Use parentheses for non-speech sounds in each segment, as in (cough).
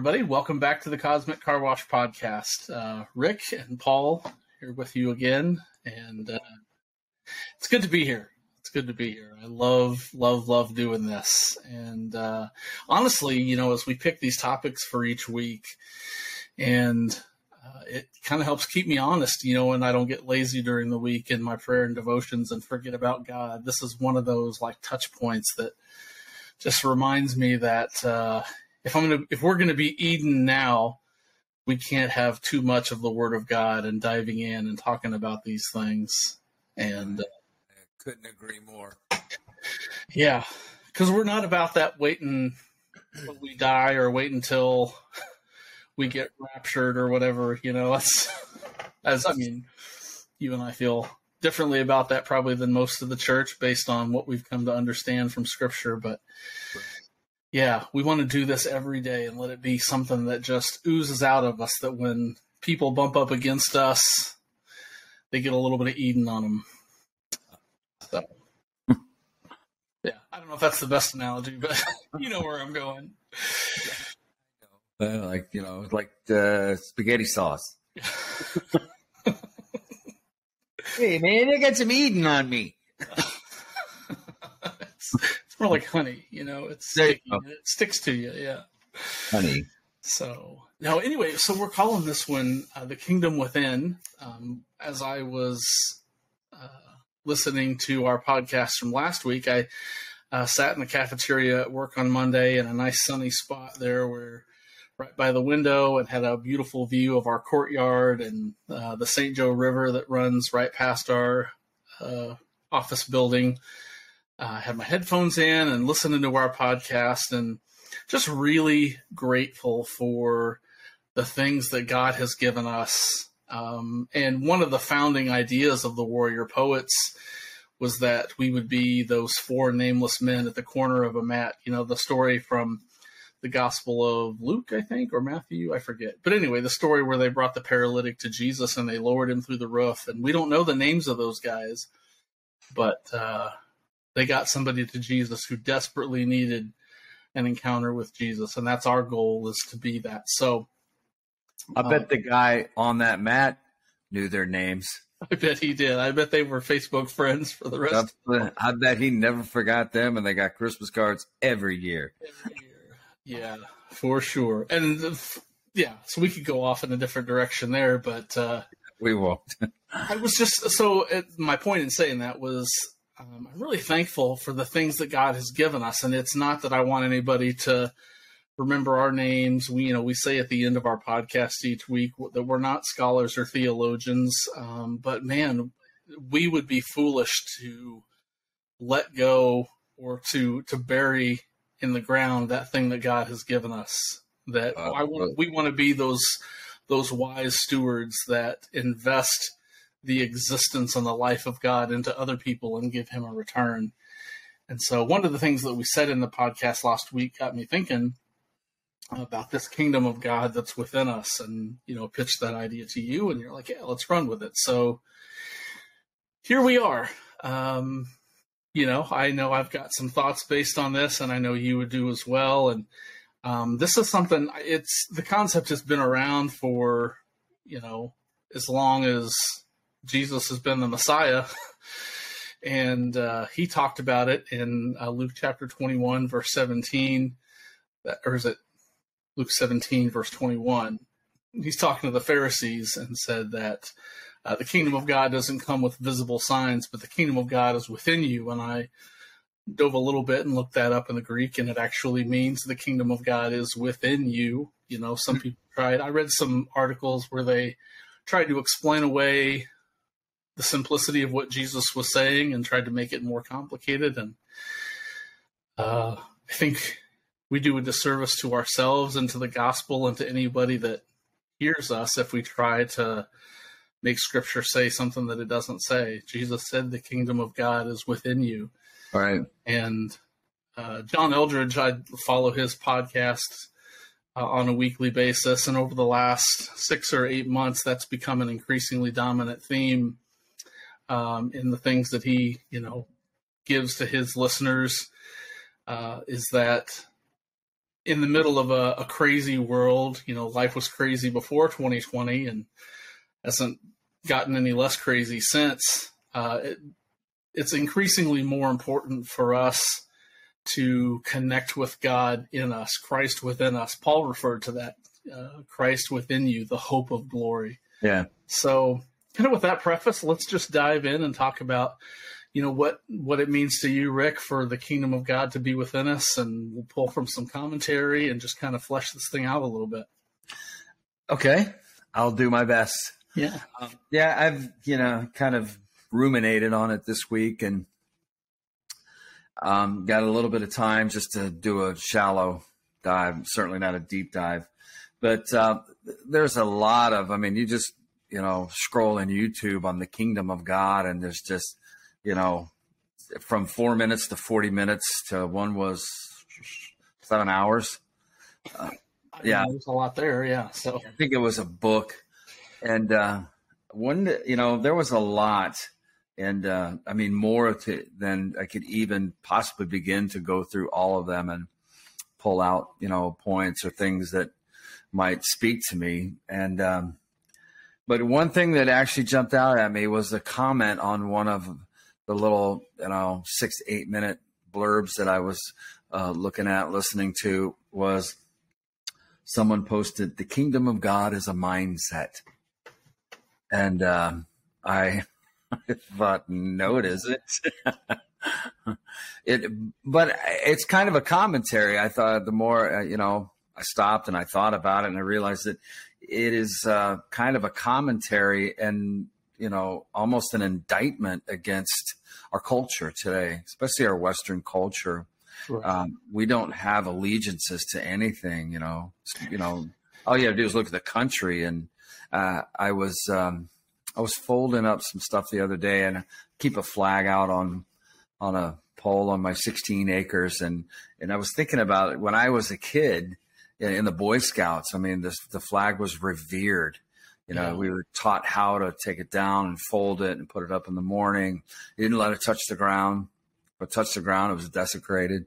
Everybody. Welcome back to the Cosmic Car Wash Podcast. Uh, Rick and Paul here with you again. And uh, it's good to be here. It's good to be here. I love, love, love doing this. And uh, honestly, you know, as we pick these topics for each week, and uh, it kind of helps keep me honest, you know, and I don't get lazy during the week in my prayer and devotions and forget about God. This is one of those like touch points that just reminds me that uh, if I'm gonna if we're gonna be Eden now, we can't have too much of the Word of God and diving in and talking about these things. And uh, I couldn't agree more. Yeah, because we're not about that waiting until we die or wait until we get raptured or whatever. You know, as as I mean, you and I feel differently about that probably than most of the church based on what we've come to understand from Scripture, but yeah, we want to do this every day and let it be something that just oozes out of us that when people bump up against us, they get a little bit of Eden on them. So, (laughs) yeah, I don't know if that's the best analogy, but (laughs) you know where I'm going. Uh, like, you know, like uh, spaghetti sauce. (laughs) hey, man, I got some Eden on me. More like honey, you know. It's sticky. It sticks to you, yeah. Honey. So now, anyway, so we're calling this one uh, "The Kingdom Within." Um, as I was uh, listening to our podcast from last week, I uh, sat in the cafeteria at work on Monday in a nice sunny spot there, where right by the window, and had a beautiful view of our courtyard and uh, the St. Joe River that runs right past our uh, office building uh, had my headphones in and listening to our podcast and just really grateful for the things that God has given us. Um, and one of the founding ideas of the Warrior Poets was that we would be those four nameless men at the corner of a mat. You know, the story from the Gospel of Luke, I think, or Matthew, I forget. But anyway, the story where they brought the paralytic to Jesus and they lowered him through the roof. And we don't know the names of those guys, but uh, they got somebody to Jesus who desperately needed an encounter with Jesus, and that's our goal is to be that. So, I bet um, the guy on that mat knew their names. I bet he did. I bet they were Facebook friends for the rest. I bet he never forgot them, and they got Christmas cards every year. Every year, yeah, for sure. And yeah, so we could go off in a different direction there, but uh, we won't. (laughs) I was just so. It, my point in saying that was um, I'm really thankful for the things that God has given us, and it's not that I want anybody to remember our names. We, you know, we say at the end of our podcast each week that we're not scholars or theologians, um, but man, we would be foolish to let go or to to bury in the ground that thing that God has given us. That uh, I want, we want to be those those wise stewards that invest the existence and the life of God into other people and give him a return. And so, one of the things that we said in the podcast last week got me thinking about this kingdom of God that's within us, and you know, pitched that idea to you, and you're like, "Yeah, let's run with it." So here we are. Um, you know, I know I've got some thoughts based on this, and I know you would do as well. And um, this is something. It's the concept has been around for you know as long as Jesus has been the Messiah. and uh, he talked about it in uh, Luke chapter 21, verse 17. Or is it Luke 17, verse 21? He's talking to the Pharisees and said that uh, the kingdom of God doesn't come with visible signs, but the kingdom of God is within you. And I dove a little bit and looked that up in the Greek, and it actually means the kingdom of God is within you. You know, some people tried. I read some articles where they tried to explain away the simplicity of what Jesus was saying and tried to make it more complicated. And uh, I think we do a disservice to ourselves and to the gospel and to anybody that hears us if we try to make scripture say something that it doesn't say. Jesus said the kingdom of God is within you. All right. And uh, John Eldredge, I follow his podcast uh, on a weekly basis. And over the last six or eight months, that's become an increasingly dominant theme um, in the things that he, you know, gives to his listeners uh, is that in the middle of a, a, crazy world. You know, life was crazy before 2020 and hasn't gotten any less crazy since. Uh, it, it's increasingly more important for us to connect with God in us, Christ within us. Paul referred to that uh, Christ within you, the hope of glory. Yeah. So, kind of with that preface, let's just dive in and talk about you know what what it means to you rick for the kingdom of god to be within us and we'll pull from some commentary and just kind of flesh this thing out a little bit. Okay. I'll do my best. Yeah. Um, yeah i've you know kind of ruminated on it this week and um, got a little bit of time just to do a shallow dive certainly not a deep dive. But uh, there's a lot of i mean you just you know scroll in youtube on the kingdom of god and there's just you know, from four minutes to 40 minutes to one was seven hours. Uh, yeah. There's a lot there. Yeah. So I think it was a book. And, uh, one, you know, there was a lot. And, uh, I mean, more to, than I could even possibly begin to go through all of them and pull out, you know, points or things that might speak to me. And, um, but one thing that actually jumped out at me was a comment on one of the little, you know, six to eight minute blurbs that I was uh, looking at, listening to was someone posted, "The kingdom of God is a mindset," and um, I, (laughs) I thought, "No, it isn't." (laughs) it, but it's kind of a commentary. I thought the more uh, you know, I stopped and I thought about it, and I realized that it is uh, kind of a commentary and you know almost an indictment against our culture today, especially our Western culture. Right. Um, we don't have allegiances to anything, you know. You know, all you have to do is look at the country. And uh, I was um, I was folding up some stuff the other day, and keep a flag out on on a pole on my 16 acres, and and I was thinking about it when I was a kid in the Boy Scouts. I mean, this, the flag was revered you know, yeah. we were taught how to take it down and fold it and put it up in the morning. You didn't let it touch the ground. But touch the ground, it was desecrated.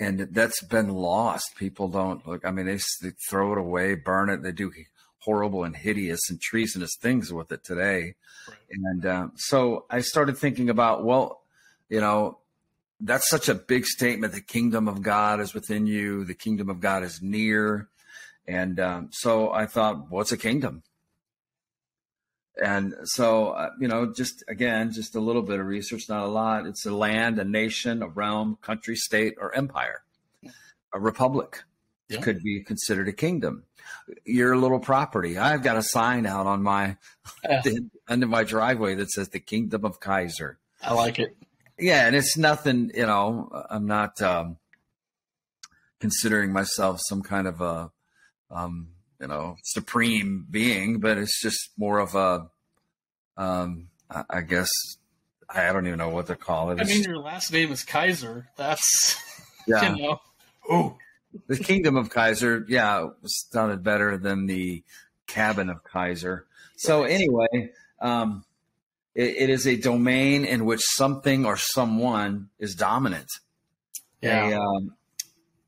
And that's been lost. People don't look. I mean, they, they throw it away, burn it. They do horrible and hideous and treasonous things with it today. Right. And um, so I started thinking about, well, you know, that's such a big statement. The kingdom of God is within you. The kingdom of God is near. And um, so I thought, what's a kingdom? And so, uh, you know, just again, just a little bit of research, not a lot. It's a land, a nation, a realm, country, state, or empire. A republic yeah. could be considered a kingdom. Your little property. I've got a sign out on my (laughs) yeah. of my driveway that says the Kingdom of Kaiser. I like it. Yeah, and it's nothing. You know, I'm not um, considering myself some kind of a um, you know, supreme being, but it's just more of a, um, I, I guess, I don't even know what to call it. I mean, your last name is Kaiser. That's, (laughs) yeah. you know, oh. The kingdom of Kaiser, yeah, sounded better than the cabin of Kaiser. So anyway, um, it, it is a domain in which something or someone is dominant. Yeah. A, um,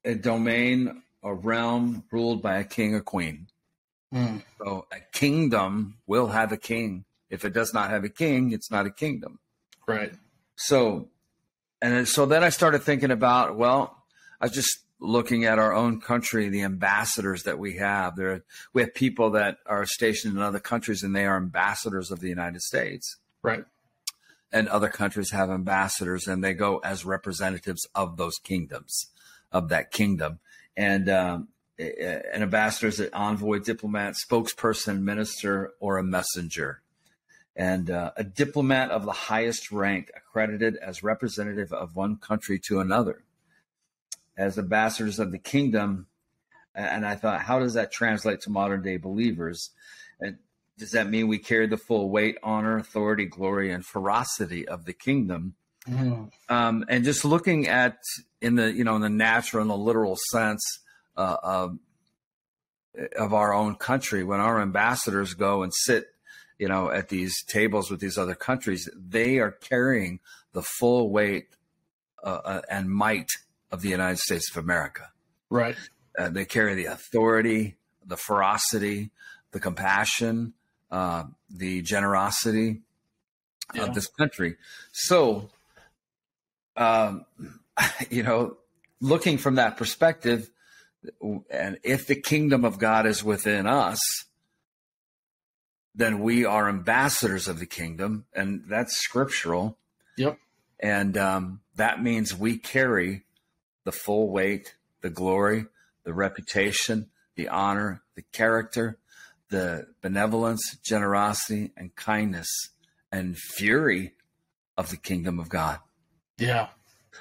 a domain a realm ruled by a king or queen. Mm. So a kingdom will have a king. If it does not have a king, it's not a kingdom. Right. So, and so then I started thinking about, well, I was just looking at our own country, the ambassadors that we have. There, we have people that are stationed in other countries, and they are ambassadors of the United States. Right. And other countries have ambassadors, and they go as representatives of those kingdoms, of that kingdom and um, an ambassador is an envoy, diplomat, spokesperson, minister, or a messenger. And uh, a diplomat of the highest rank accredited as representative of one country to another. As ambassadors of the kingdom, and I thought, how does that translate to modern day believers? And does that mean we carry the full weight, honor, authority, glory, and ferocity of the kingdom? Mm. Um, and just looking at in the you know in the natural and the literal sense uh, of, of our own country, when our ambassadors go and sit, you know, at these tables with these other countries, they are carrying the full weight uh, uh, and might of the United States of America. Right. Uh, they carry the authority, the ferocity, the compassion, uh, the generosity yeah. of this country. So, um, (laughs) you know, looking from that perspective, and if the kingdom of God is within us, then we are ambassadors of the kingdom, and that's scriptural. Yep. And um, that means we carry the full weight, the glory, the reputation, the honor, the character, the benevolence, generosity, and kindness and fury of the kingdom of God. Yeah.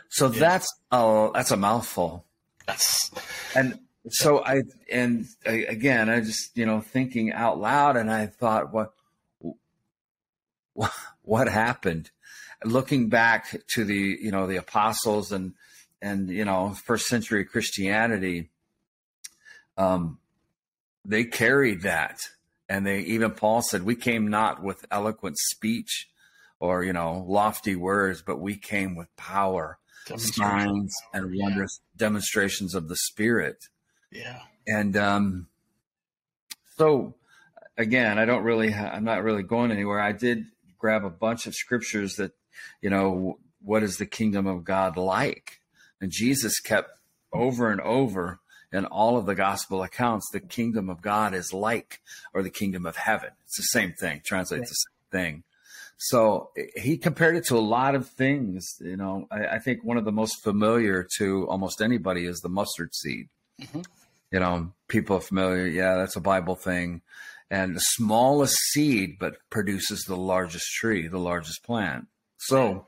So yeah. that's a that's a mouthful. That's and so I and again I just you know thinking out loud and I thought what what, (laughs) what happened looking back to the you know the apostles and and you know first century Christianity um they carried that. And they even Paul said we came not with eloquent speech or you know lofty words but we came with power signs and yeah. wondrous demonstrations of the spirit. Yeah. And um so again i don't really ha- i'm not really going anywhere. I did grab a bunch of scriptures that you know what is the kingdom of god like? And jesus kept over and over in all of the gospel accounts, the kingdom of God is like, or the kingdom of heaven. It's the same thing, translates right. the same thing. So he compared it to a lot of things. You know, I, I, think one of the most familiar to almost anybody is the mustard seed. Mm-hmm. You know, people are familiar. Yeah, that's a Bible thing. And the smallest seed, but produces the largest tree, the largest plant. So,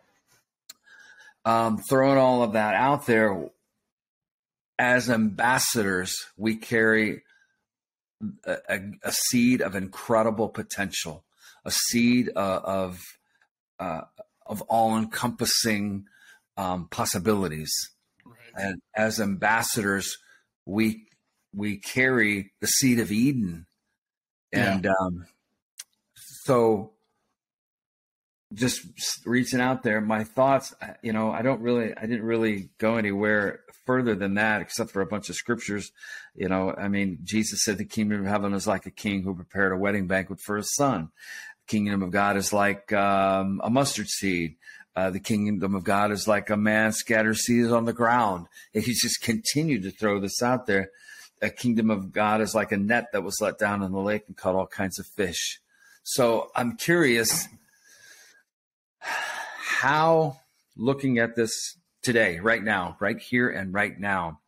um, throwing all of that out there, as ambassadors, we carry a, a, a seed of incredible potential, a seed uh, of uh, of all encompassing um, possibilities. Right. And as ambassadors, we we carry the seed of Eden, and yeah. um, so just reaching out there my thoughts you know i don't really i didn't really go anywhere further than that except for a bunch of scriptures. You know i mean jesus said the kingdom of heaven is like a king who prepared a wedding banquet for his son. The kingdom of god is like um, a mustard seed. Uh, the kingdom of god is like a man scatters seeds on the ground. He's just continued to throw this out there. A kingdom of god is like a net that was let down in the lake and caught all kinds of fish. So i'm curious how looking at this today, right now, right here and right now,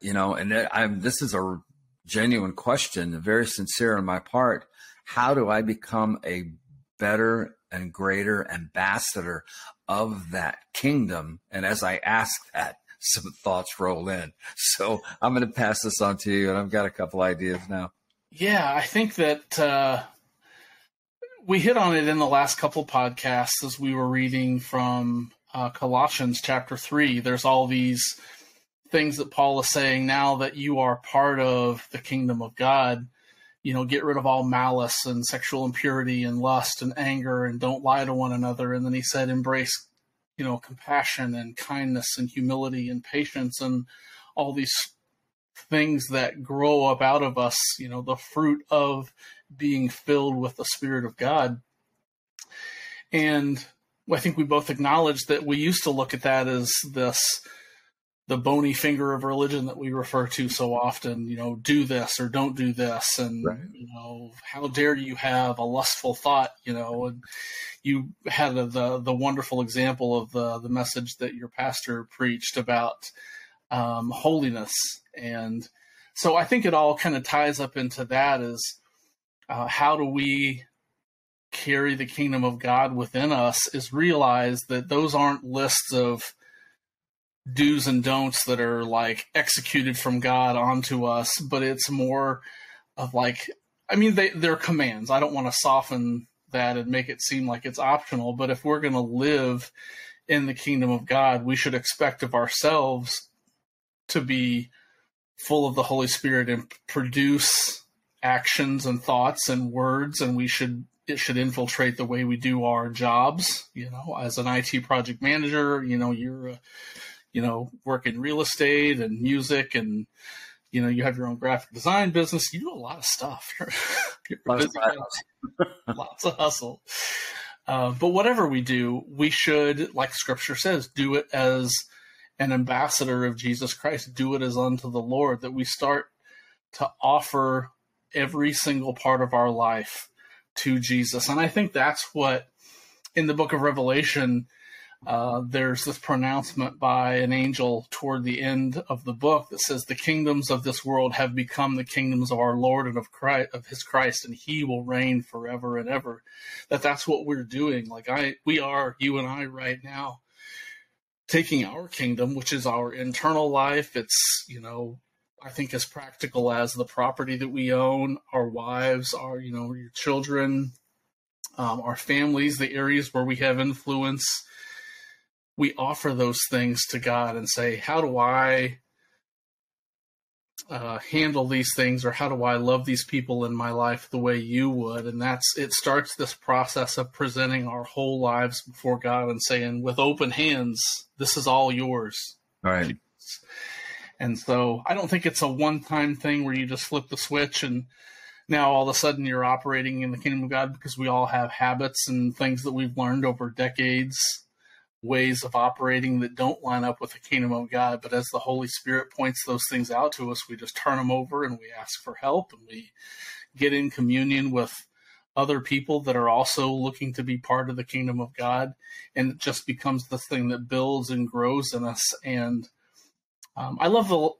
you know, and I'm, this is a genuine question, very sincere on my part. How do I become a better and greater ambassador of that kingdom? And as I ask that, some thoughts roll in. So I'm going to pass this on to you, and I've got a couple ideas now. Yeah, I think that uh, we hit on it in the last couple podcasts as we were reading from uh, Colossians chapter 3. There's all these things that Paul is saying now that you are part of the kingdom of God. You know, get rid of all malice and sexual impurity and lust and anger and don't lie to one another. And then he said, embrace, you know, compassion and kindness and humility and patience and all these things that grow up out of us, you know, the fruit of being filled with the Spirit of God. And I think we both acknowledge that we used to look at that as this the bony finger of religion that we refer to so often, you know, do this or don't do this and right. you know, how dare you have a lustful thought, you know, and you had a, the the wonderful example of the the message that your pastor preached about um, holiness and so I think it all kind of ties up into that is uh, how do we carry the kingdom of God within us is realize that those aren't lists of do's and don'ts that are like executed from God onto us, but it's more of like, I mean, they, they're commands. I don't want to soften that and make it seem like it's optional, but if we're going to live in the kingdom of God, we should expect of ourselves to be full of the Holy Spirit and produce actions and thoughts and words, and we should it should infiltrate the way we do our jobs. You know, as an IT project manager, you know you're a you know, work in real estate and music and, you know, you have your own graphic design business. You do a lot of stuff. (laughs) lots, of (laughs) lots of hustle. Uh, but whatever we do, we should, like Scripture says, do it as an ambassador of Jesus Christ. Do it as unto the Lord. That we start to offer every single part of our life to Jesus. And I think that's what in the book of Revelation, uh, there's this pronouncement by an angel toward the end of the book that says, "The kingdoms of this world have become the kingdoms of our Lord and of Christ, of His Christ, and He will reign forever and ever." That that's what we're doing. Like I, we are you and I right now, taking our kingdom, which is our internal life. It's you know I think as practical as the property that we own, our wives, our you know your children, um, our families, the areas where we have influence. We offer those things to God and say, "How do I uh, handle these things, or how do I love these people in my life the way you would?" And that's it. Starts this process of presenting our whole lives before God and saying, with open hands, "This is all yours." Right. And so I don't think it's a one time thing where you just flip the switch and now all of a sudden you're operating in the kingdom of God because we all have habits and things that we've learned over decades, ways of operating that don't line up with the kingdom of God. But as the Holy Spirit points those things out to us, we just turn them over and we ask for help and we get in communion with other people that are also looking to be part of the kingdom of God. And it just becomes the thing that builds and grows in us. And um, I love the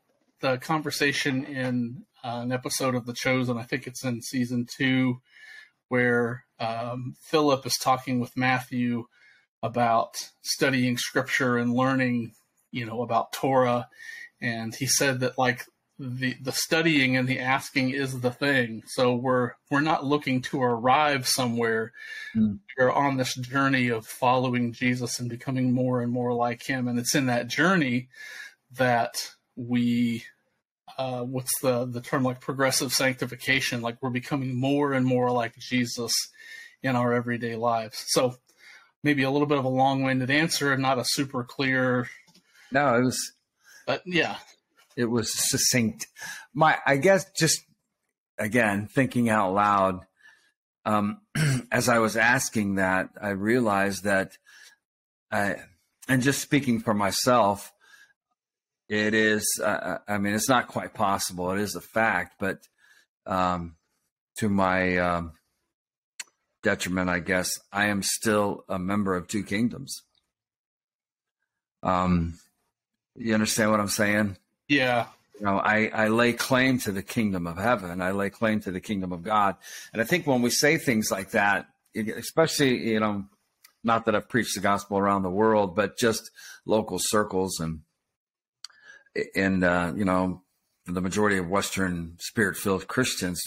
the conversation in uh, an episode of The Chosen. I think it's in season two, where um, Philip is talking with Matthew about studying Scripture and learning, you know, about Torah, and he said that like the the studying and the asking is the thing. So we're we're not looking to arrive somewhere. Mm. We're on this journey of following Jesus and becoming more and more like Him, and it's in that journey that we uh, what's the the term like progressive sanctification like we're becoming more and more like jesus in our everyday lives so maybe a little bit of a long-winded answer and not a super clear no it was but yeah it was succinct my i guess just again thinking out loud um, (clears throat) as i was asking that i realized that i and just speaking for myself it is. Uh, uh, I mean, it's not quite possible. It is a fact, but um, to my um, detriment, I guess, I am still a member of two kingdoms. Um, you understand what I'm saying? Yeah. You know, I, I lay claim to the kingdom of heaven. I lay claim to the kingdom of God. And I think when we say things like that, especially, you know, not that I've preached the gospel around the world, but just local circles and and uh, you know the majority of Western spirit-filled Christians,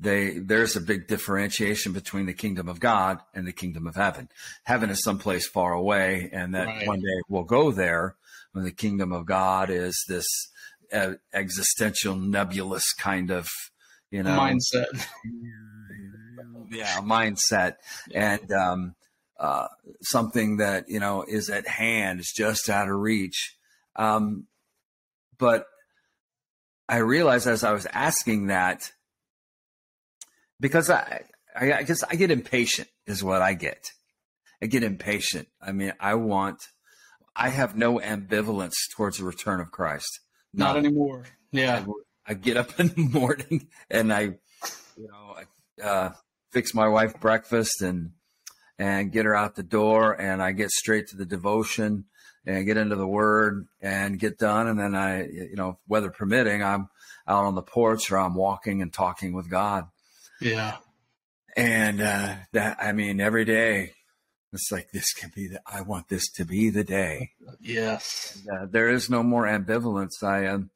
they there's a big differentiation between the kingdom of God and the kingdom of heaven. Heaven is someplace far away, and that right. one day we'll go there. When the kingdom of God is this uh, existential, nebulous kind of you know mindset. (laughs) yeah, mindset, yeah. and um, uh, something that you know is at hand, is just out of reach. Um, but I realized as I was asking that, because I, I, I guess I get impatient is what I get. I get impatient. I mean, I want, I have no ambivalence towards the return of Christ. Not, Not anymore. Yeah. I, I, get up (laughs) in the morning and I, you know, I, uh, fix my wife breakfast and, and get her out the door and I get straight to the devotion and get into the word and get done. And then I, you know, weather permitting, I'm out on the porch or I'm walking and talking with God. Yeah. And, uh, that, I mean, every day it's like, this can be the, I want this to be the day. Yes. And, uh, there is no more ambivalence. I am,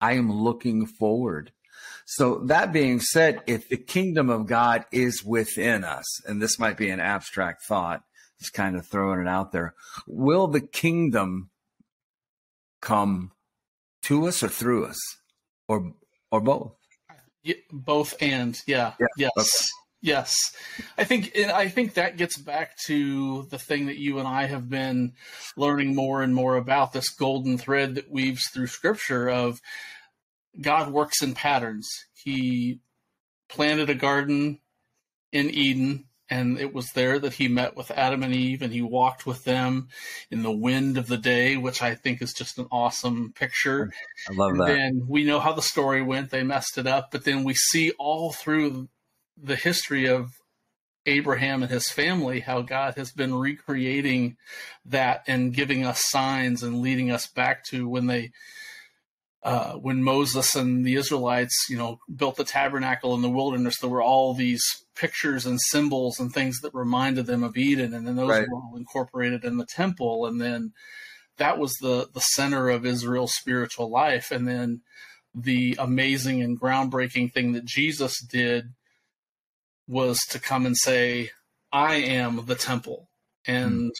I am looking forward. So that being said, if the kingdom of God is within us, and this might be an abstract thought, just kind of throwing it out there. Will the kingdom come to us or through us, or or both? Both and yeah, yeah. yes, okay. Yes, I think I think that gets back to the thing that you and I have been learning more and more about this golden thread that weaves through Scripture of God works in patterns. He planted a garden in Eden, and it was there that he met with Adam and Eve, and he walked with them in the wind of the day, which I think is just an awesome picture. I love and that. Then we know how the story went; they messed it up, but then we see all through the history of Abraham and his family, how God has been recreating that and giving us signs and leading us back to when they, uh, when Moses and the Israelites, you know, built the tabernacle in the wilderness. There were all these pictures and symbols and things that reminded them of Eden, and then those Right. were all incorporated in the temple, and then that was the the center of Israel's spiritual life, and then the amazing and groundbreaking thing that Jesus did was to come and say, I am the temple. And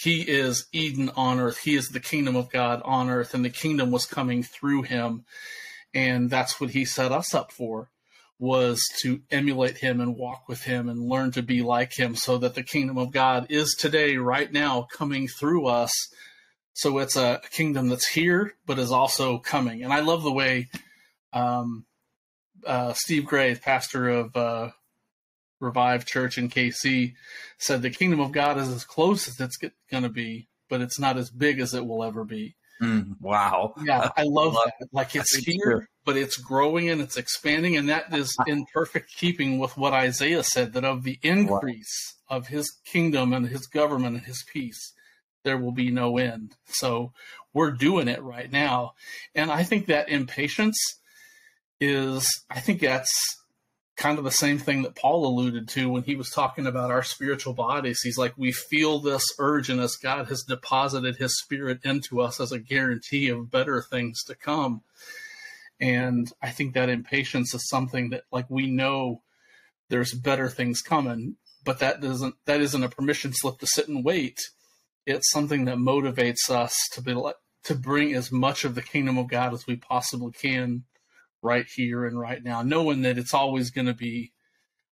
he is Eden on earth. He is the kingdom of God on earth. And the kingdom was coming through him. And that's what he set us up for was to emulate him and walk with him and learn to be like him so that the kingdom of God is today, right now, coming through us. So it's a kingdom that's here, but is also coming. And I love the way um, uh, Steve Gray, pastor of uh, Revive Church in KC, said the kingdom of God is as close as it's going to be, but it's not as big as it will ever be. Mm, wow. Yeah, I (laughs) love love- that. Like it's here, too. but it's growing and it's expanding, and that is in perfect keeping with what Isaiah said that of the increase of his kingdom and his government and his peace, there will be no end. So we're doing it right now. And I think that impatience is, I think that's kind of the same thing that Paul alluded to when he was talking about our spiritual bodies. He's like, we feel this urge in us. God has deposited his spirit into us as a guarantee of better things to come. And I think that impatience is something that, like, we know there's better things coming, but that doesn't, that isn't a permission slip to sit and wait. It's something that motivates us to be like, to bring as much of the kingdom of God as we possibly can right here and right now, knowing that it's always going to be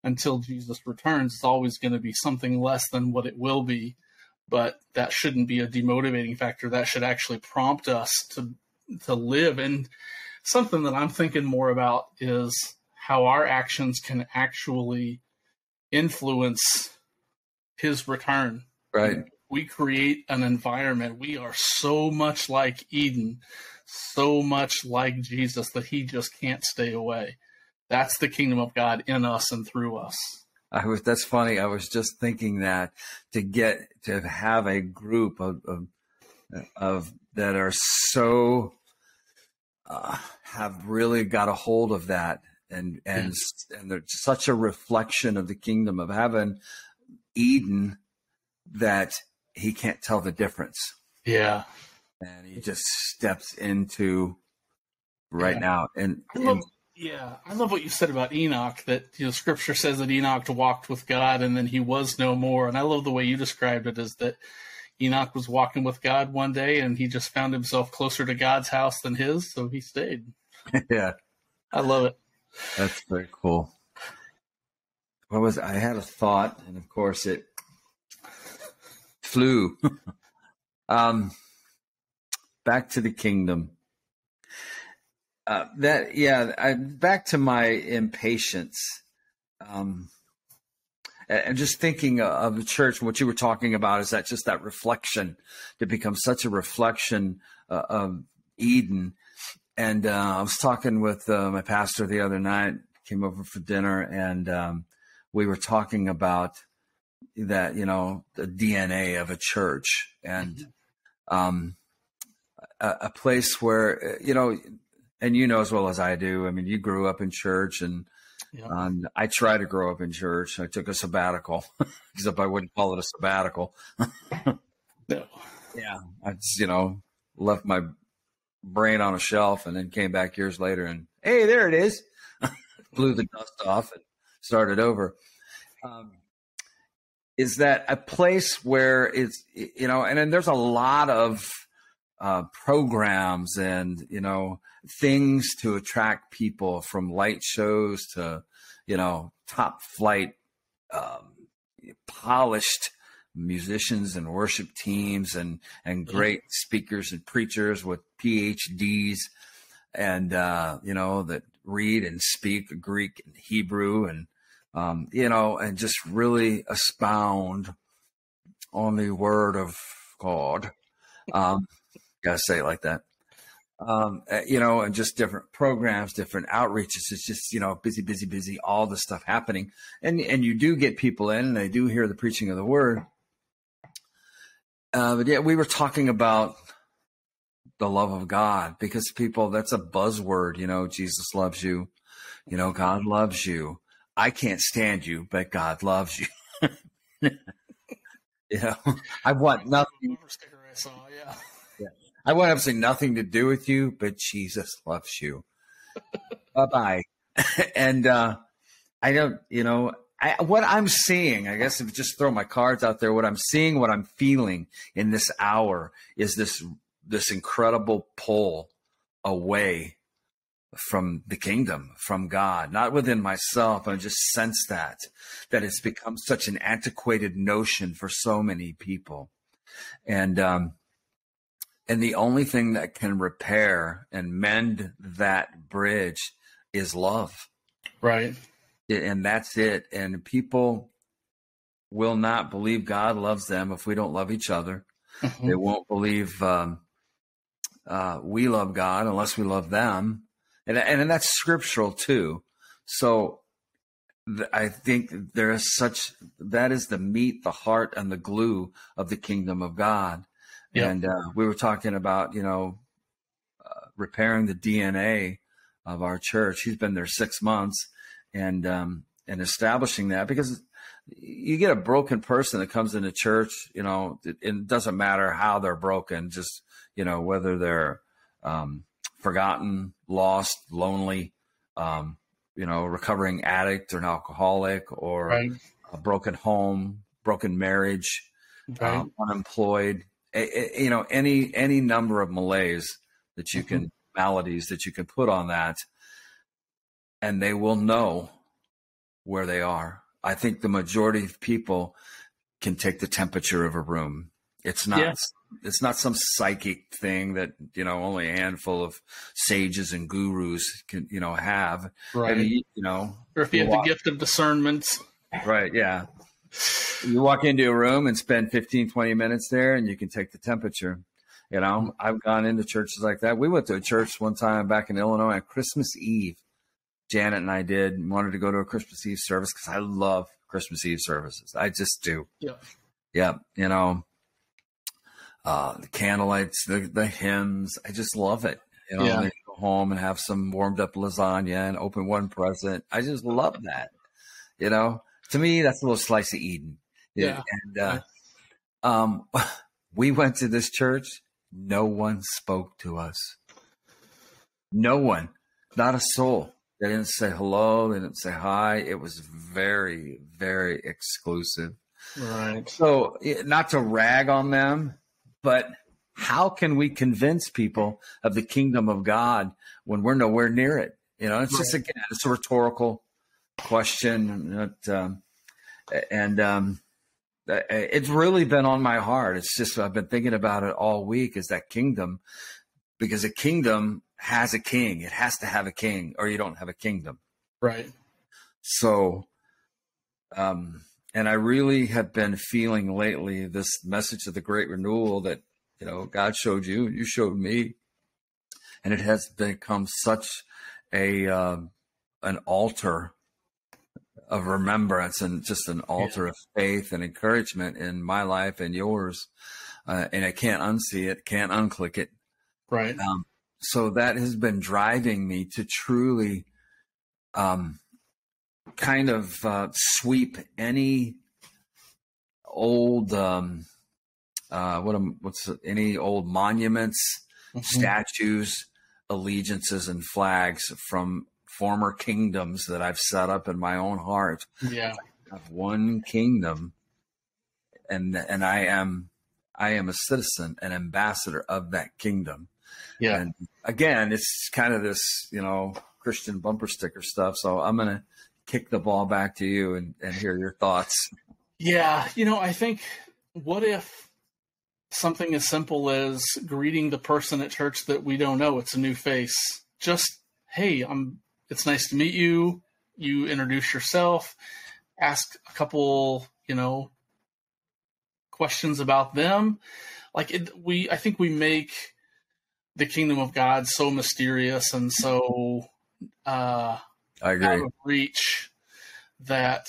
until Jesus returns, it's always going to be something less than what it will be. But that shouldn't be a demotivating factor. That should actually prompt us to to live. And something that I'm thinking more about is how our actions can actually influence his return Right. we create an environment. We are so much like Eden, so much like Jesus that he just can't stay away. That's the kingdom of God in us and through us. I was. That's funny. I was just thinking that to get to have a group of of, of that are so uh, have really got a hold of that, and and and they're such a reflection of the kingdom of heaven, Eden, that he can't tell the difference, Yeah. And he just steps into right Yeah. now, and, I love, and yeah, I love what you said about Enoch. That you know, Scripture says that Enoch walked with God, and then he was no more. And I love the way you described it, is that Enoch was walking with God one day, and he just found himself closer to God's house than his, so he stayed. (laughs) yeah. I love it. That's very cool. What was I had a thought, and of course it flew. (laughs) um, back to the kingdom. Uh, that yeah, I, back to my impatience. Um, and just thinking of the church, what you were talking about is that just that reflection to become such a reflection uh, of Eden. And uh, I was talking with uh, my pastor the other night, came over for dinner, and um, we were talking about that, you know, the DNA of a church and um, a, a place where, you know, and you know as well as I do. I mean, you grew up in church, and Yeah. um, I tried to grow up in church. I took a sabbatical, (laughs) except I wouldn't call it a sabbatical. (laughs) No. Yeah, I just you know left my brain on a shelf and then came back years later and hey, there it is. (laughs) Blew the dust off and started over. Um, is that a place where it's you know, and then there's a lot of uh, programs and you know things to attract people from light shows to you know top flight um, polished musicians and worship teams and and great speakers and preachers with PhDs and uh, you know that read and speak Greek and Hebrew and um, you know and just really expound on the word of God. Um, gotta say it like that. Um, uh, you know, and just different programs, different outreaches. It's just you know busy, busy, busy. All the stuff happening, and and you do get people in, and they do hear the preaching of the word. Uh, but yeah, we were talking about the love of God because people that's a buzzword, you know, Jesus loves you, you know, God loves you. I can't stand you, but God loves you. (laughs) you know, I want nothing. I saw, yeah. I want absolutely nothing to do with you, but Jesus loves you. (laughs) bye bye. (laughs) and uh, I don't, you know, I, what I'm seeing, I guess if just throw my cards out there, what I'm seeing, what I'm feeling in this hour is this this incredible pull away from the kingdom, from God, not within myself. I just sense that, that it's become such an antiquated notion for so many people. And, um, and the only thing that can repair and mend that bridge is love. Right. And that's it. And people will not believe God loves them if we don't love each other. Mm-hmm. They won't believe, um, uh, we love God unless we love them, and and, that's scriptural too. So th- I think there is such that is the meat, the heart, and the glue of the kingdom of God. Yep. And uh, we were talking about you know uh, repairing the DNA of our church. He's been there six months, and um, and establishing that because you get a broken person that comes into church, you know, it, it doesn't matter how they're broken, just you know, whether they're um, forgotten, lost, lonely, um, you know, recovering addict or an alcoholic or right. a broken home, broken marriage, right. um, unemployed, a, a, you know, any any number of malaise that you can mm-hmm. maladies that you can put on that, and they will know where they are. I think the majority of people can take the temperature of a room. It's not yes it's not some psychic thing that you know only a handful of sages and gurus can you know have. Right. I mean, you know, or if you, you have walk, the gift of discernment. Right. Yeah. You walk into a room and spend 15, 20 minutes there, and you can take the temperature. You know, I've gone into churches like that. We went to a church one time back in Illinois on Christmas Eve. Janet and I did wanted to go to a Christmas Eve service because I love Christmas Eve services. I just do. Yeah. Yeah. You know, uh, the candlelights, the, the hymns. I just love it. You know, yeah. go home and have some warmed up lasagna and open one present. I just love that. You know, to me, that's a little slice of Eden. Yeah. And, uh, um, (laughs) we went to this church. No one spoke to us. No one, not a soul. They didn't say hello. They didn't say hi. It was very, very exclusive. Right. So, not to rag on them, but how can we convince people of the kingdom of God when we're nowhere near it? You know, it's right. just again, it's a rhetorical question, um, and um, it's really been on my heart. It's just I've been thinking about it all week. Is that kingdom? Because a kingdom has a king. It has to have a king, or you don't have a kingdom. Right. So, um, and I really have been feeling lately this message of the great renewal that, you know, God showed you, you showed me. And it has become such a, uh, an altar of remembrance and just an altar yeah. of faith and encouragement in my life and yours. Uh, and I can't unsee it, can't unclick it. Right. Um, so that has been driving me to truly, um, kind of uh, sweep any old um, uh, what am, what's any old monuments, mm-hmm. statues, allegiances, and flags from former kingdoms that I've set up in my own heart. Yeah, of one kingdom, and and I am I am a citizen, an ambassador of that kingdom. Yeah. And again, it's kind of this, you know, Christian bumper sticker stuff. So I'm going to kick the ball back to you and, and hear your thoughts. Yeah, you know, I think what if something as simple as greeting the person at church that we don't know, it's a new face. Just, hey, I'm it's nice to meet you. You introduce yourself, ask a couple, you know, questions about them. Like it, we I think we make the kingdom of God so mysterious and so uh I agree. out of reach that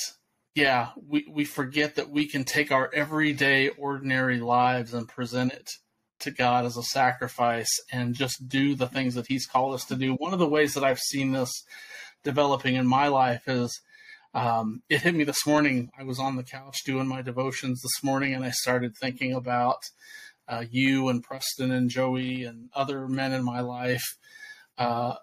yeah, we, we forget that we can take our everyday, ordinary lives and present it to God as a sacrifice and just do the things that He's called us to do. One of the ways that I've seen this developing in my life is um, it hit me this morning. I was on the couch doing my devotions this morning and I started thinking about uh, you and Preston and Joey and other men in my life. Uh,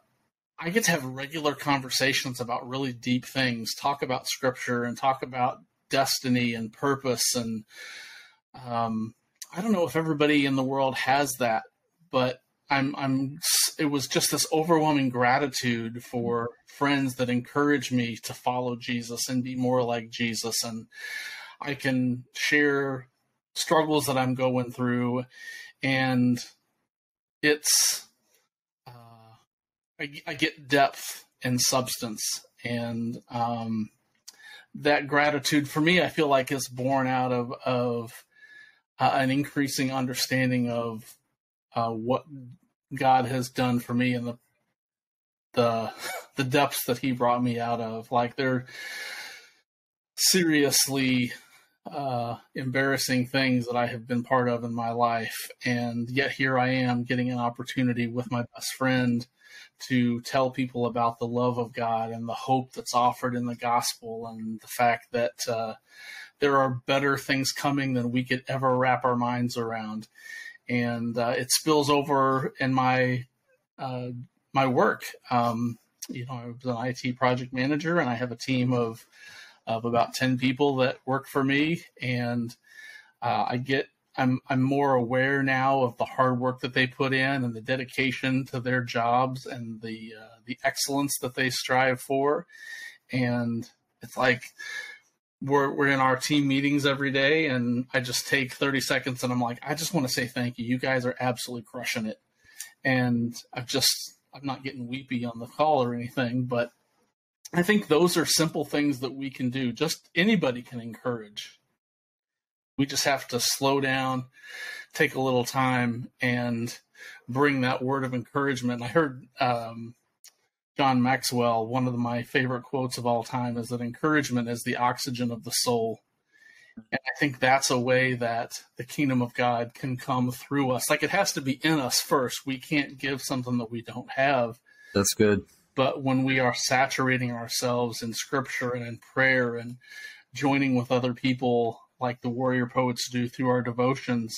I get to have regular conversations about really deep things, talk about scripture and talk about destiny and purpose. And um, I don't know if everybody in the world has that, but I'm, I'm, it was just this overwhelming gratitude for friends that encourage me to follow Jesus and be more like Jesus. And I can share struggles that I'm going through. And it's, I, I get depth and substance, and um, that gratitude for me, I feel like is born out of of uh, an increasing understanding of uh, what God has done for me and the the (laughs) the depths that He brought me out of. Like they're seriously uh, embarrassing things that I have been part of in my life, and yet here I am getting an opportunity with my best friend to tell people about the love of God and the hope that's offered in the gospel and the fact that uh, there are better things coming than we could ever wrap our minds around. And uh, it spills over in my uh, my work. Um, you know, I was an IT project manager, and I have a team of of about ten people that work for me, and uh, I get I'm I'm more aware now of the hard work that they put in and the dedication to their jobs and the uh, the excellence that they strive for, and it's like we're we're in our team meetings every day, and I just take 30 seconds and I'm like, I just want to say thank you. You guys are absolutely crushing it, and I've just I'm not getting weepy on the call or anything, but I think those are simple things that we can do. Just anybody can encourage we just have to slow down, take a little time, and bring that word of encouragement. I heard um, John Maxwell, one of my favorite quotes of all time, is that encouragement is the oxygen of the soul. And I think that's a way that the kingdom of God can come through us. Like it has to be in us first. We can't give something that we don't have. That's good. But when we are saturating ourselves in scripture and in prayer and joining with other people like the warrior poets do through our devotions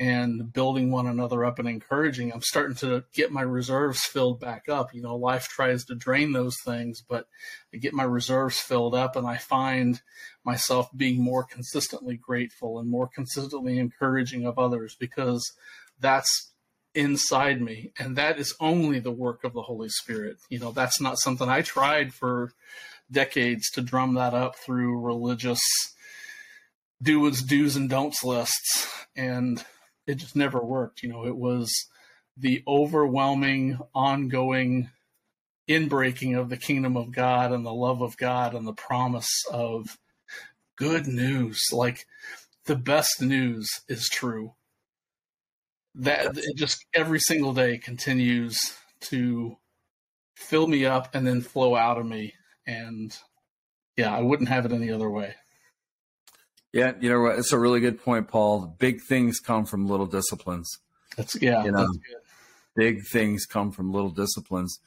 and building one another up and encouraging. I'm starting to get my reserves filled back up. You know, life tries to drain those things, but I get my reserves filled up and I find myself being more consistently grateful and more consistently encouraging of others because that's inside me. And that is only the work of the Holy Spirit. You know, that's not something I tried for decades to drum that up through religious do do's and don'ts lists, and it just never worked. You know, it was the overwhelming, ongoing inbreaking of the kingdom of God and the love of God and the promise of good news. Like the best news is true. That it just every single day continues to fill me up and then flow out of me. And yeah, I wouldn't have it any other way. Yeah, you know, what? it's a really good point, Paul. Big things come from little disciplines. That's yeah, you know, big things come from little disciplines.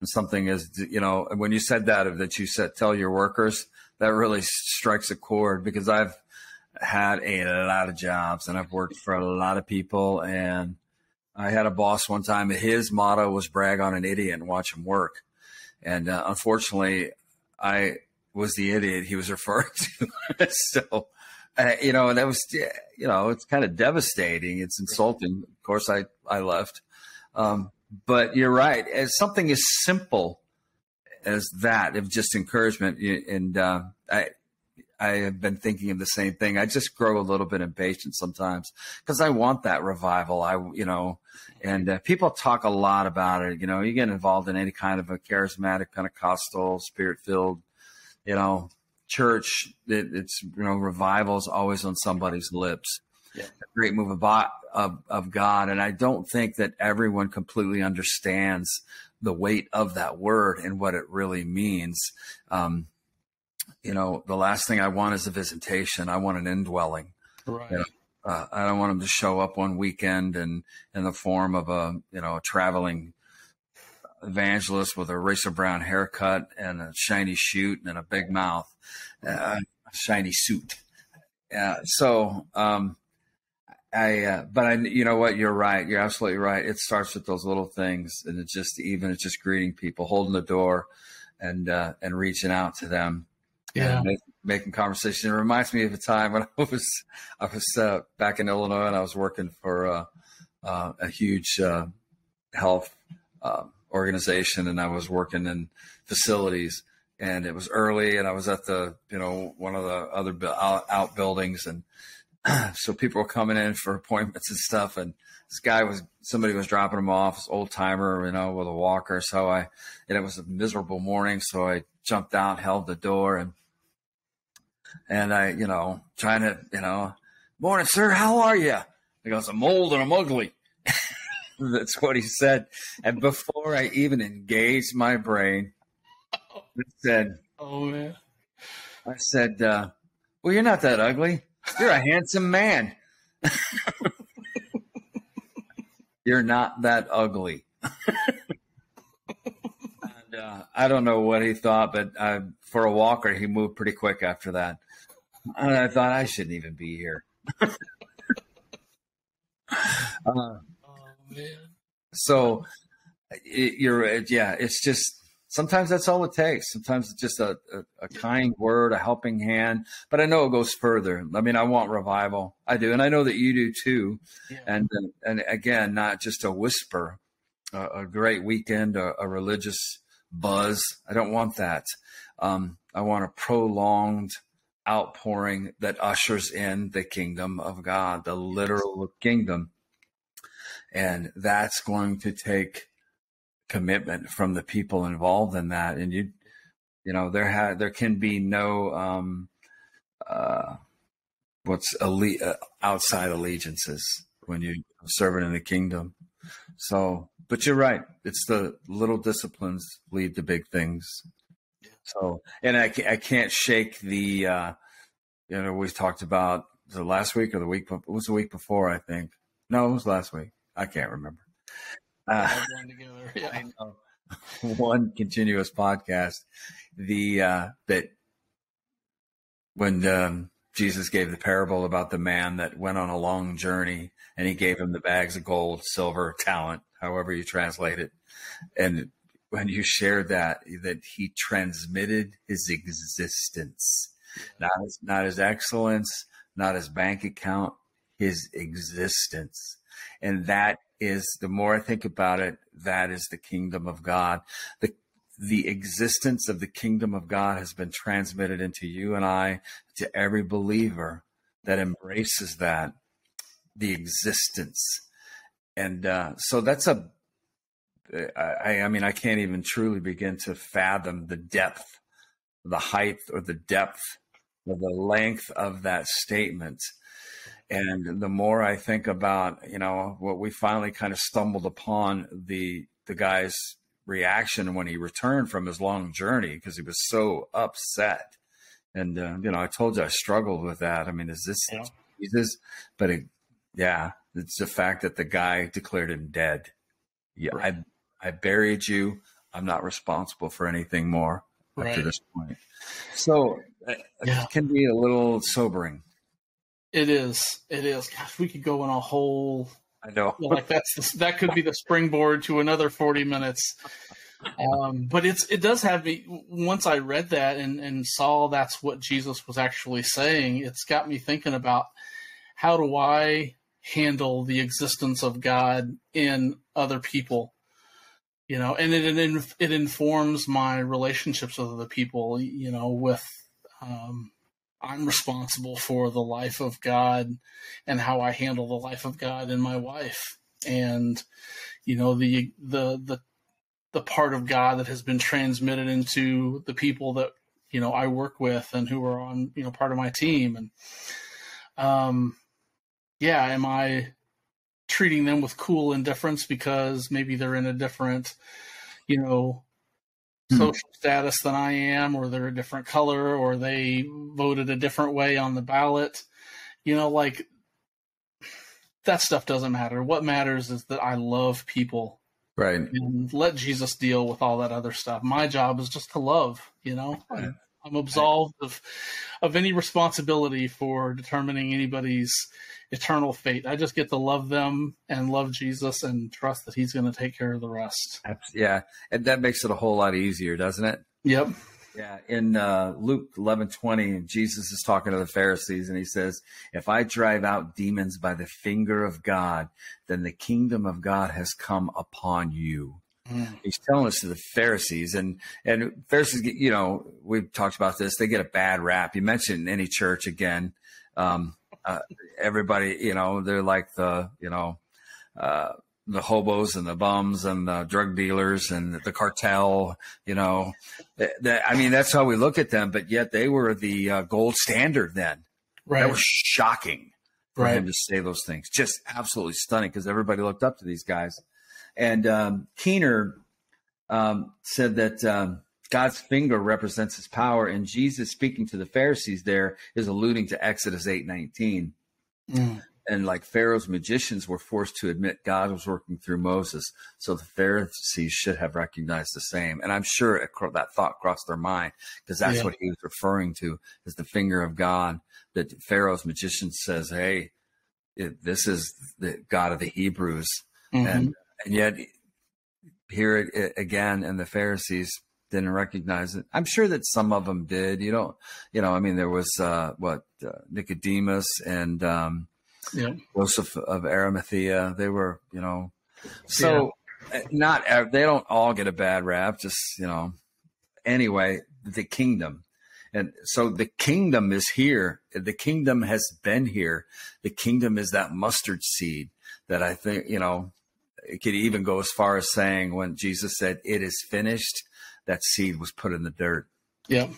And something is, you know, when you said that, that you said, tell your workers, that really strikes a chord because I've had a lot of jobs and I've worked for a lot of people. And I had a boss one time, his motto was brag on an idiot and watch him work. And uh, unfortunately, I was the idiot he was (laughs) referring to. (laughs) so uh, you know, and that was, you know, it's kind of devastating. It's insulting. Of course, I, I left. Um, but you're right. As something as simple as that of just encouragement. And uh, I, I have been thinking of the same thing. I just grow a little bit impatient sometimes because I want that revival. I, you know, and uh, people talk a lot about it. You know, you get involved in any kind of a charismatic, Pentecostal, spirit filled, you know, church. It, it's you know, revival is always on somebody's lips. Yeah. A great move of, of of God, and I don't think that everyone completely understands the weight of that word and what it really means. Um, you know, the last thing I want is a visitation. I want an indwelling. Right. You know, uh, I don't want them to show up one weekend and in the form of a you know a traveling evangelist with a racer brown haircut and a shiny shoot and a big mouth, uh, a shiny suit. Uh, so, um, I, uh, but I, you know what? You're right. You're absolutely right. It starts with those little things, and it's just even it's just greeting people, holding the door, and uh, and reaching out to them, yeah, make, making conversation. It reminds me of a time when (laughs) I was I was uh, back in Illinois and I was working for uh, uh, a huge uh, health organization, and I was working in facilities, and it was early, and I was at the you know one of the other out buildings, and (clears throat) so people were coming in for appointments and stuff, and this guy was somebody was dropping him off, old timer, you know, with a walker. So I, and it was a miserable morning, so I jumped out, held the door, and and I, you know, trying to, you know, morning, sir, how are you? He goes, I'm old and I'm ugly. (laughs) (laughs) That's what he said. And before I even engaged my brain, I said, "Oh man," I said, uh, "Well, you're not that ugly." You're a handsome man. (laughs) You're not that ugly. (laughs) and, uh, I don't know what he thought, but uh, for a walker, he moved pretty quick after that. And I thought I shouldn't even be here. uh. So it, you're, yeah, it's just sometimes that's all it takes. Sometimes it's just a, a, a, kind word, a helping hand. But I know it goes further. I mean, I want revival. I do, and I know that you do too. Yeah. And and again, not just a whisper, a, a great weekend, a, a, religious buzz. I don't want that. Um, I want a prolonged outpouring that ushers in the kingdom of God, the literal kingdom. And that's going to take commitment from the people involved in that. And you, you know, there had there can be no um, uh, what's elite, uh, outside allegiances when you serve it in the kingdom. So, but you're right. It's the little disciplines lead to big things. So, and I, I can't shake the, uh, you know, we talked about the last week or the week, it was the week before, I think. No, it was last week. I can't remember. Uh, together. (laughs) Yeah. I know. (laughs) One continuous podcast. The uh, that when um, Jesus gave the parable about the man that went on a long journey and he gave him the bags of gold, silver, talent, however you translate it, and when you shared that, that he transmitted his existence, not his, not his excellence, not his bank account, his existence, and that is the more I think about it, that is the kingdom of God. The the existence of the kingdom of God has been transmitted into you and I, to every believer that embraces that, the existence. And uh, so that's a, I, I mean, I can't even truly begin to fathom the depth, the height, or the depth, or the length of that statement and the more I think about, you know, what we finally kind of stumbled upon the the guy's reaction when he returned from his long journey because he was so upset. And uh, you know, I told you I struggled with that. I mean, is this yeah. Jesus? But it, yeah, it's the fact that the guy declared him dead. Yeah, right. I I buried you. I'm not responsible for anything more right. up to this point. So uh, yeah. it can be a little sobering. It is. It is. Gosh, we could go in a whole. I know. like that's the, that could be the springboard to another forty minutes. Um, but it's it does have me. Once I read that and and saw that's what Jesus was actually saying, it's got me thinking about how do I handle the existence of God in other people. you know, and it it, it informs my relationships with other people. You know, with um, I'm responsible for the life of God and how I handle the life of God and my wife, and you know the the the the part of God that has been transmitted into the people that you know I work with and who are on you know part of my team and um yeah am I treating them with cool indifference because maybe they're in a different, you know. Hmm. social status than I am, or they're a different color, or they voted a different way on the ballot. You know, like that stuff doesn't matter. What matters is that I love people. Right. And let Jesus deal with all that other stuff. My job is just to love, you know? Right. I'm absolved of of any responsibility for determining anybody's eternal fate. I just get to love them and love Jesus and trust that He's going to take care of the rest. Yeah, and that makes it a whole lot easier, doesn't it? Yep. Yeah, in uh, Luke eleven twenty, Jesus is talking to the Pharisees, and he says, "If I drive out demons by the finger of God, then the kingdom of God has come upon you." Mm. He's telling us to the Pharisees, and and Pharisees, you know, we've talked about this. They get a bad rap. You mentioned any church again. Um, uh, everybody, you know, they're like the, you know, uh, the hobos and the bums and the drug dealers and the cartel, you know, I mean, that's how we look at them, but yet they were the uh, gold standard then. Right. That was shocking for right. him to say those things. Just absolutely stunning because everybody looked up to these guys. And um, Keener um, said that um, God's finger represents his power, and Jesus speaking to the Pharisees there is alluding to Exodus 8 19. Mm. And like Pharaoh's magicians were forced to admit God was working through Moses. So the Pharisees should have recognized the same. And I'm sure it, that thought crossed their mind because that's yeah. what he was referring to as the finger of God that Pharaoh's magician says, Hey, it, this is the God of the Hebrews. Mm-hmm. And, and yet here it, again, and the Pharisees didn't recognize it. I'm sure that some of them did. You don't, you know, I mean, there was uh, what uh, Nicodemus and um, yeah. Joseph of Arimathea. They were, you know, so yeah. Uh, not they don't all get a bad rap. Just you know, anyway, the kingdom. And so the kingdom is here. The kingdom has been here. The kingdom is that mustard seed that I think, you know, it could even go as far as saying when Jesus said, It is finished, that seed was put in the dirt. Yeah.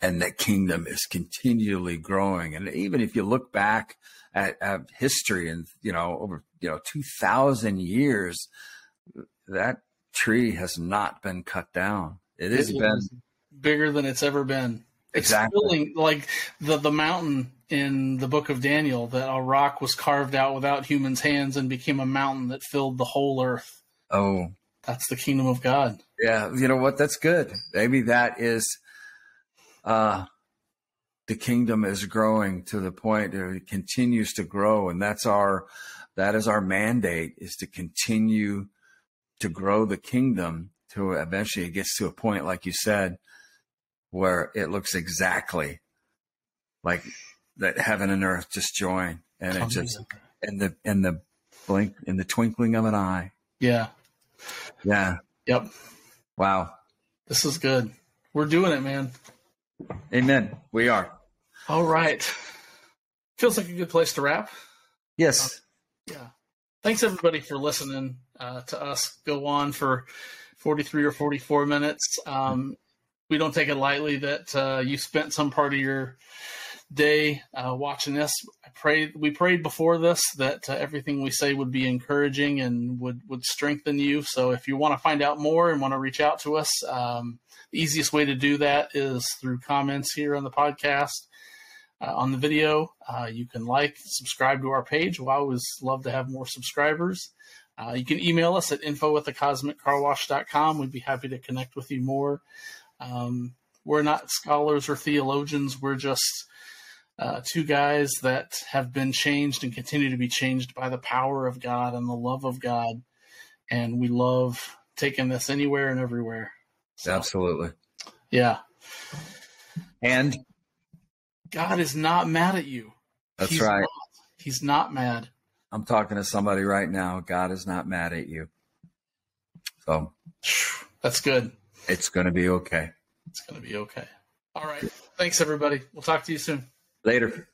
And that kingdom is continually growing. And even if you look back at, at history and, you know, over, you know, 2000 years, that tree has not been cut down. It has been bigger than it's ever been. Exactly. It's filling, like the, the mountain in the book of Daniel that a rock was carved out without humans' hands and became a mountain that filled the whole earth. Oh, that's the kingdom of God. Yeah, you know what? That's good. Maybe that is uh the kingdom is growing to the point it continues to grow and that's our that is our mandate is to continue to grow the kingdom to eventually it gets to a point like you said where it looks exactly like that heaven and earth just join and it just in the in the blink in the twinkling of an eye yeah yeah yep Wow. This is good. We're doing it, man. Amen. We are. All right. Feels like a good place to wrap. Yes. Uh, yeah. Thanks everybody for listening uh, to us go on for 43 or 44 minutes. Um, we don't take it lightly that uh, you spent some part of your day uh, watching this. I pray We prayed before this that uh, everything we say would be encouraging and would would strengthen you. So if you want to find out more and want to reach out to us, um, the easiest way to do that is through comments here on the podcast. Uh, on the video, uh, you can like, subscribe to our page. We always love to have more subscribers. Uh, you can email us at info at thecosmiccarwash.com. We'd be happy to connect with you more. Um, we're not scholars or theologians. We're just uh, two guys that have been changed and continue to be changed by the power of God and the love of God. And we love taking this anywhere and everywhere. So, Absolutely. Yeah. And God is not mad at you. That's He's right. Not. He's not mad. I'm talking to somebody right now. God is not mad at you. So That's good. It's going to be okay. It's going to be okay. All right. Thanks, everybody. We'll talk to you soon. Later.